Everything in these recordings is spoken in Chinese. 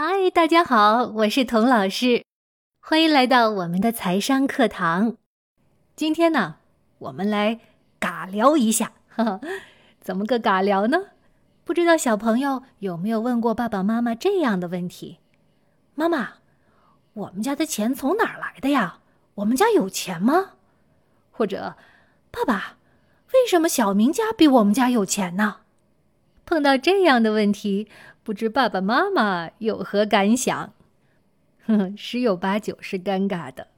嗨，大家好，我是童老师，欢迎来到我们的财商课堂。今天呢，我们来尬聊一下，呵呵，怎么个尬聊呢？不知道小朋友有没有问过爸爸妈妈这样的问题：妈妈，我们家的钱从哪儿来的呀？我们家有钱吗？或者，爸爸，为什么小明家比我们家有钱呢？碰到这样的问题。不知爸爸妈妈有何感想？哼，十有八九是尴尬的。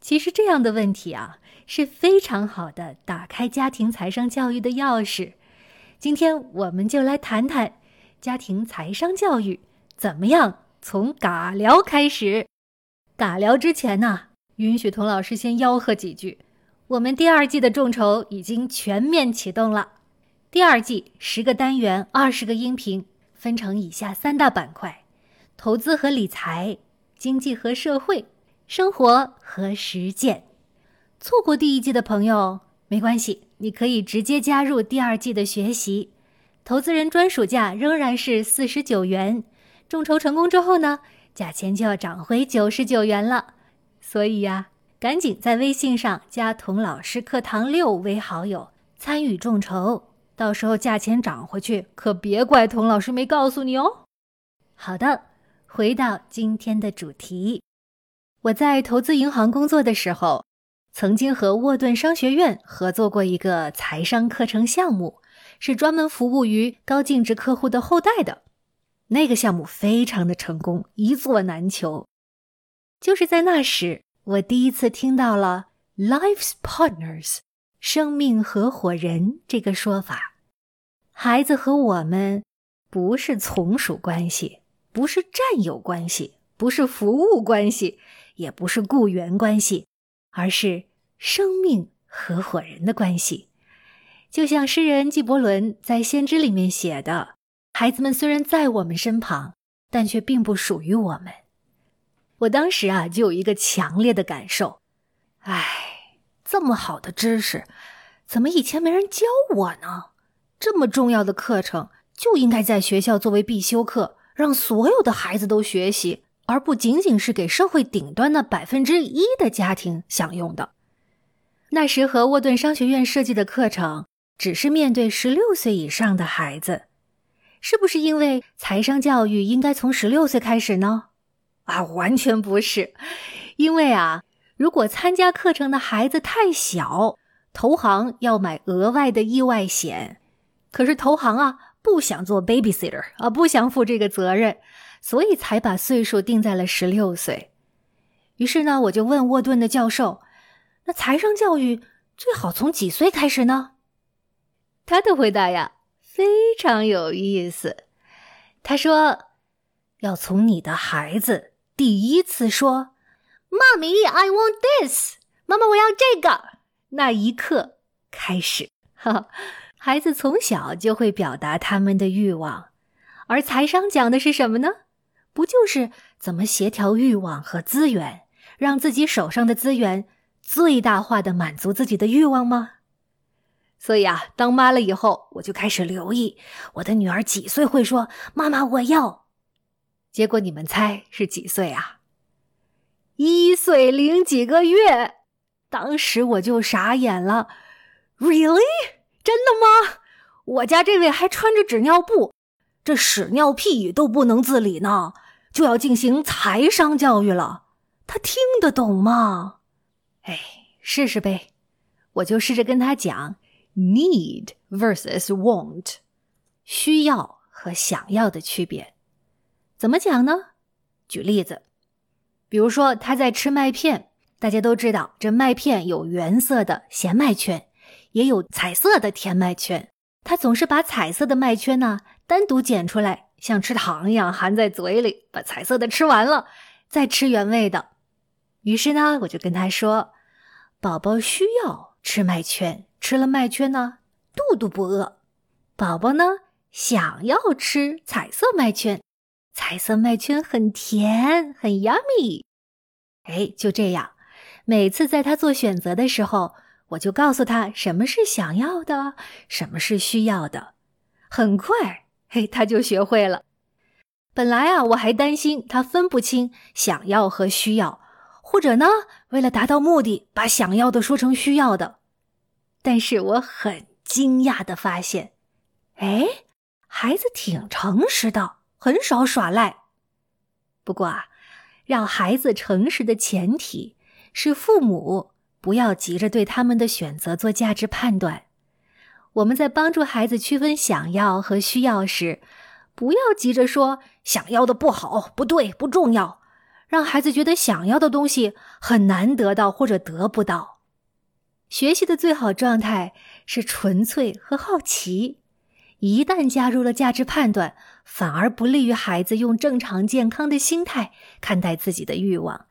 其实这样的问题啊，是非常好的打开家庭财商教育的钥匙。今天我们就来谈谈家庭财商教育怎么样从尬聊开始。尬聊之前呢，允许童老师先吆喝几句。我们第二季的众筹已经全面启动了。第二季十个单元，二十个音频。分成以下三大板块：投资和理财、经济和社会、生活和实践。错过第一季的朋友没关系，你可以直接加入第二季的学习。投资人专属价仍然是四十九元，众筹成功之后呢，价钱就要涨回九十九元了。所以呀，赶紧在微信上加童老师课堂六为好友，参与众筹。到时候价钱涨回去，可别怪童老师没告诉你哦。好的，回到今天的主题，我在投资银行工作的时候，曾经和沃顿商学院合作过一个财商课程项目，是专门服务于高净值客户的后代的。那个项目非常的成功，一座难求。就是在那时，我第一次听到了 “life's partners”。生命合伙人这个说法，孩子和我们不是从属关系，不是战友关系，不是服务关系，也不是雇员关系，而是生命合伙人的关系。就像诗人纪伯伦在《先知》里面写的：“孩子们虽然在我们身旁，但却并不属于我们。”我当时啊，就有一个强烈的感受，唉。这么好的知识，怎么以前没人教我呢？这么重要的课程就应该在学校作为必修课，让所有的孩子都学习，而不仅仅是给社会顶端的百分之一的家庭享用的。那时和沃顿商学院设计的课程，只是面对十六岁以上的孩子，是不是因为财商教育应该从十六岁开始呢？啊，完全不是，因为啊。如果参加课程的孩子太小，投行要买额外的意外险，可是投行啊不想做 babysitter 啊，不想负这个责任，所以才把岁数定在了十六岁。于是呢，我就问沃顿的教授：“那财商教育最好从几岁开始呢？”他的回答呀非常有意思，他说：“要从你的孩子第一次说。”妈咪，I want this。妈妈，我要这个。那一刻开始，哈，孩子从小就会表达他们的欲望，而财商讲的是什么呢？不就是怎么协调欲望和资源，让自己手上的资源最大化的满足自己的欲望吗？所以啊，当妈了以后，我就开始留意我的女儿几岁会说“妈妈，我要”。结果你们猜是几岁啊？一岁零几个月，当时我就傻眼了。Really？真的吗？我家这位还穿着纸尿布，这屎尿屁都不能自理呢，就要进行财商教育了。他听得懂吗？哎，试试呗。我就试着跟他讲：need versus want，需要和想要的区别。怎么讲呢？举例子。比如说，他在吃麦片，大家都知道，这麦片有原色的咸麦圈，也有彩色的甜麦圈。他总是把彩色的麦圈呢单独捡出来，像吃糖一样含在嘴里，把彩色的吃完了，再吃原味的。于是呢，我就跟他说：“宝宝需要吃麦圈，吃了麦圈呢，肚肚不饿。宝宝呢，想要吃彩色麦圈。”彩色麦圈很甜，很 yummy。哎，就这样，每次在他做选择的时候，我就告诉他什么是想要的，什么是需要的。很快，嘿，他就学会了。本来啊，我还担心他分不清想要和需要，或者呢，为了达到目的，把想要的说成需要的。但是我很惊讶的发现，哎，孩子挺诚实的，很少耍赖。不过啊，让孩子诚实的前提是父母不要急着对他们的选择做价值判断。我们在帮助孩子区分想要和需要时，不要急着说想要的不好、不对、不重要，让孩子觉得想要的东西很难得到或者得不到。学习的最好状态是纯粹和好奇。一旦加入了价值判断，反而不利于孩子用正常健康的心态看待自己的欲望。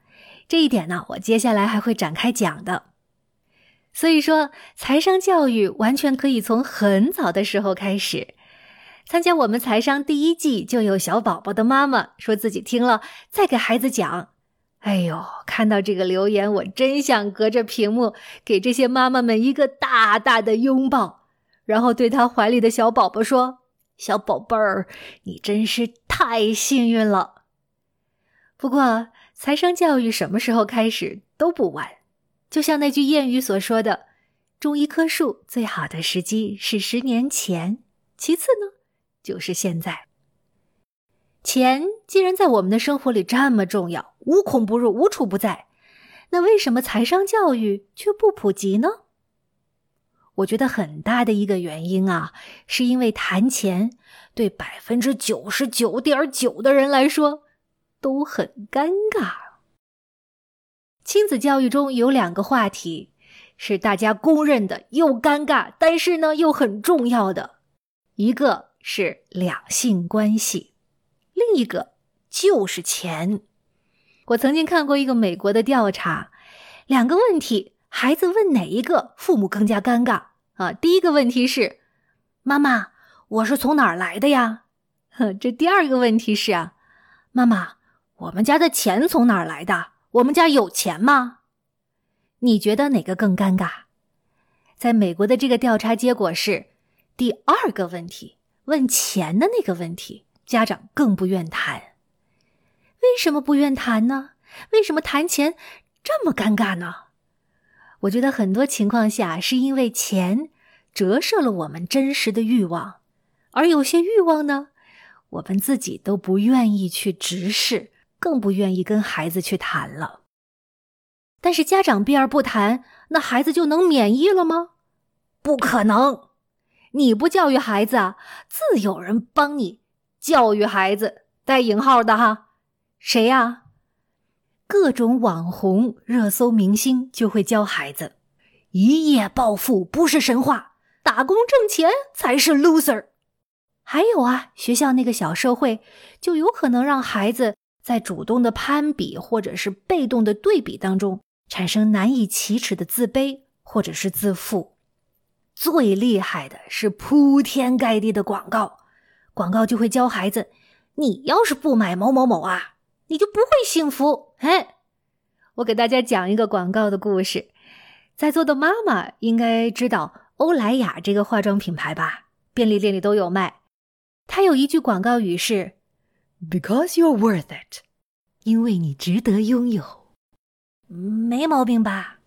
这一点呢，我接下来还会展开讲的。所以说，财商教育完全可以从很早的时候开始。参加我们财商第一季就有小宝宝的妈妈说自己听了再给孩子讲。哎呦，看到这个留言，我真想隔着屏幕给这些妈妈们一个大大的拥抱，然后对她怀里的小宝宝说：“小宝贝儿，你真是太幸运了。”不过，财商教育什么时候开始都不晚。就像那句谚语所说的：“种一棵树最好的时机是十年前，其次呢就是现在。”钱既然在我们的生活里这么重要，无孔不入，无处不在，那为什么财商教育却不普及呢？我觉得很大的一个原因啊，是因为谈钱对百分之九十九点九的人来说都很尴尬。亲子教育中有两个话题是大家公认的又尴尬，但是呢又很重要的，一个是两性关系，另一个就是钱。我曾经看过一个美国的调查，两个问题，孩子问哪一个，父母更加尴尬啊？第一个问题是：妈妈，我是从哪儿来的呀？这第二个问题是啊，妈妈，我们家的钱从哪儿来的？我们家有钱吗？你觉得哪个更尴尬？在美国的这个调查结果是，第二个问题问钱的那个问题，家长更不愿谈。为什么不愿谈呢？为什么谈钱这么尴尬呢？我觉得很多情况下是因为钱折射了我们真实的欲望，而有些欲望呢，我们自己都不愿意去直视。更不愿意跟孩子去谈了。但是家长避而不谈，那孩子就能免疫了吗？不可能！你不教育孩子啊，自有人帮你教育孩子。带引号的哈，谁呀？各种网红、热搜明星就会教孩子：一夜暴富不是神话，打工挣钱才是 loser。还有啊，学校那个小社会就有可能让孩子。在主动的攀比或者是被动的对比当中，产生难以启齿的自卑或者是自负。最厉害的是铺天盖地的广告，广告就会教孩子：你要是不买某某某啊，你就不会幸福。哎，我给大家讲一个广告的故事，在座的妈妈应该知道欧莱雅这个化妆品牌吧？便利店里都有卖。它有一句广告语是。Because you're worth it，因为你值得拥有，没毛病吧？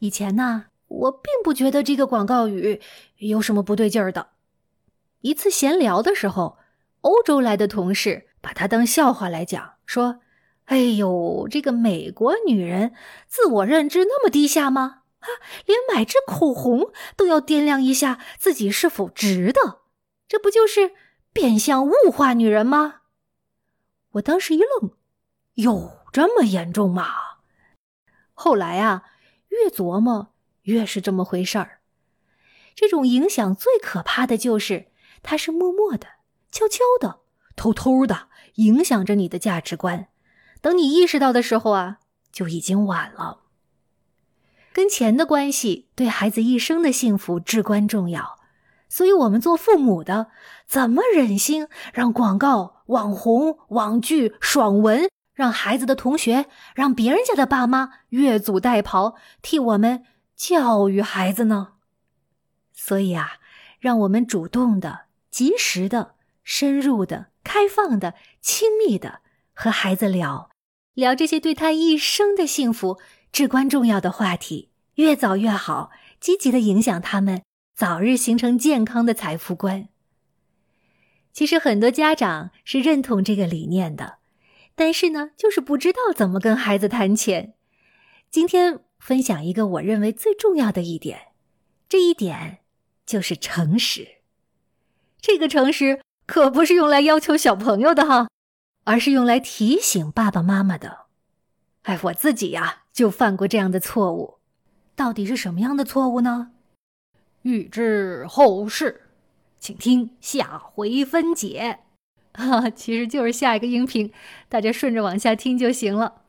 以前呢，我并不觉得这个广告语有什么不对劲儿的。一次闲聊的时候，欧洲来的同事把它当笑话来讲，说：“哎呦，这个美国女人自我认知那么低下吗？啊，连买支口红都要掂量一下自己是否值得，这不就是变相物化女人吗？”我当时一愣，有这么严重吗？后来啊，越琢磨越是这么回事儿。这种影响最可怕的就是，它是默默的、悄悄的、偷偷的影响着你的价值观。等你意识到的时候啊，就已经晚了。跟钱的关系对孩子一生的幸福至关重要。所以，我们做父母的怎么忍心让广告、网红、网剧、爽文让孩子的同学、让别人家的爸妈越俎代庖，替我们教育孩子呢？所以啊，让我们主动的、及时的、深入的开放的、亲密的和孩子聊，聊这些对他一生的幸福至关重要的话题，越早越好，积极的影响他们早日形成健康的财富观。其实很多家长是认同这个理念的，但是呢，就是不知道怎么跟孩子谈钱。今天分享一个我认为最重要的一点，这一点就是诚实。这个诚实可不是用来要求小朋友的哈，而是用来提醒爸爸妈妈的。哎，我自己呀就犯过这样的错误，到底是什么样的错误呢？欲知后事。请听下回分解，哈，其实就是下一个音频，大家顺着往下听就行了。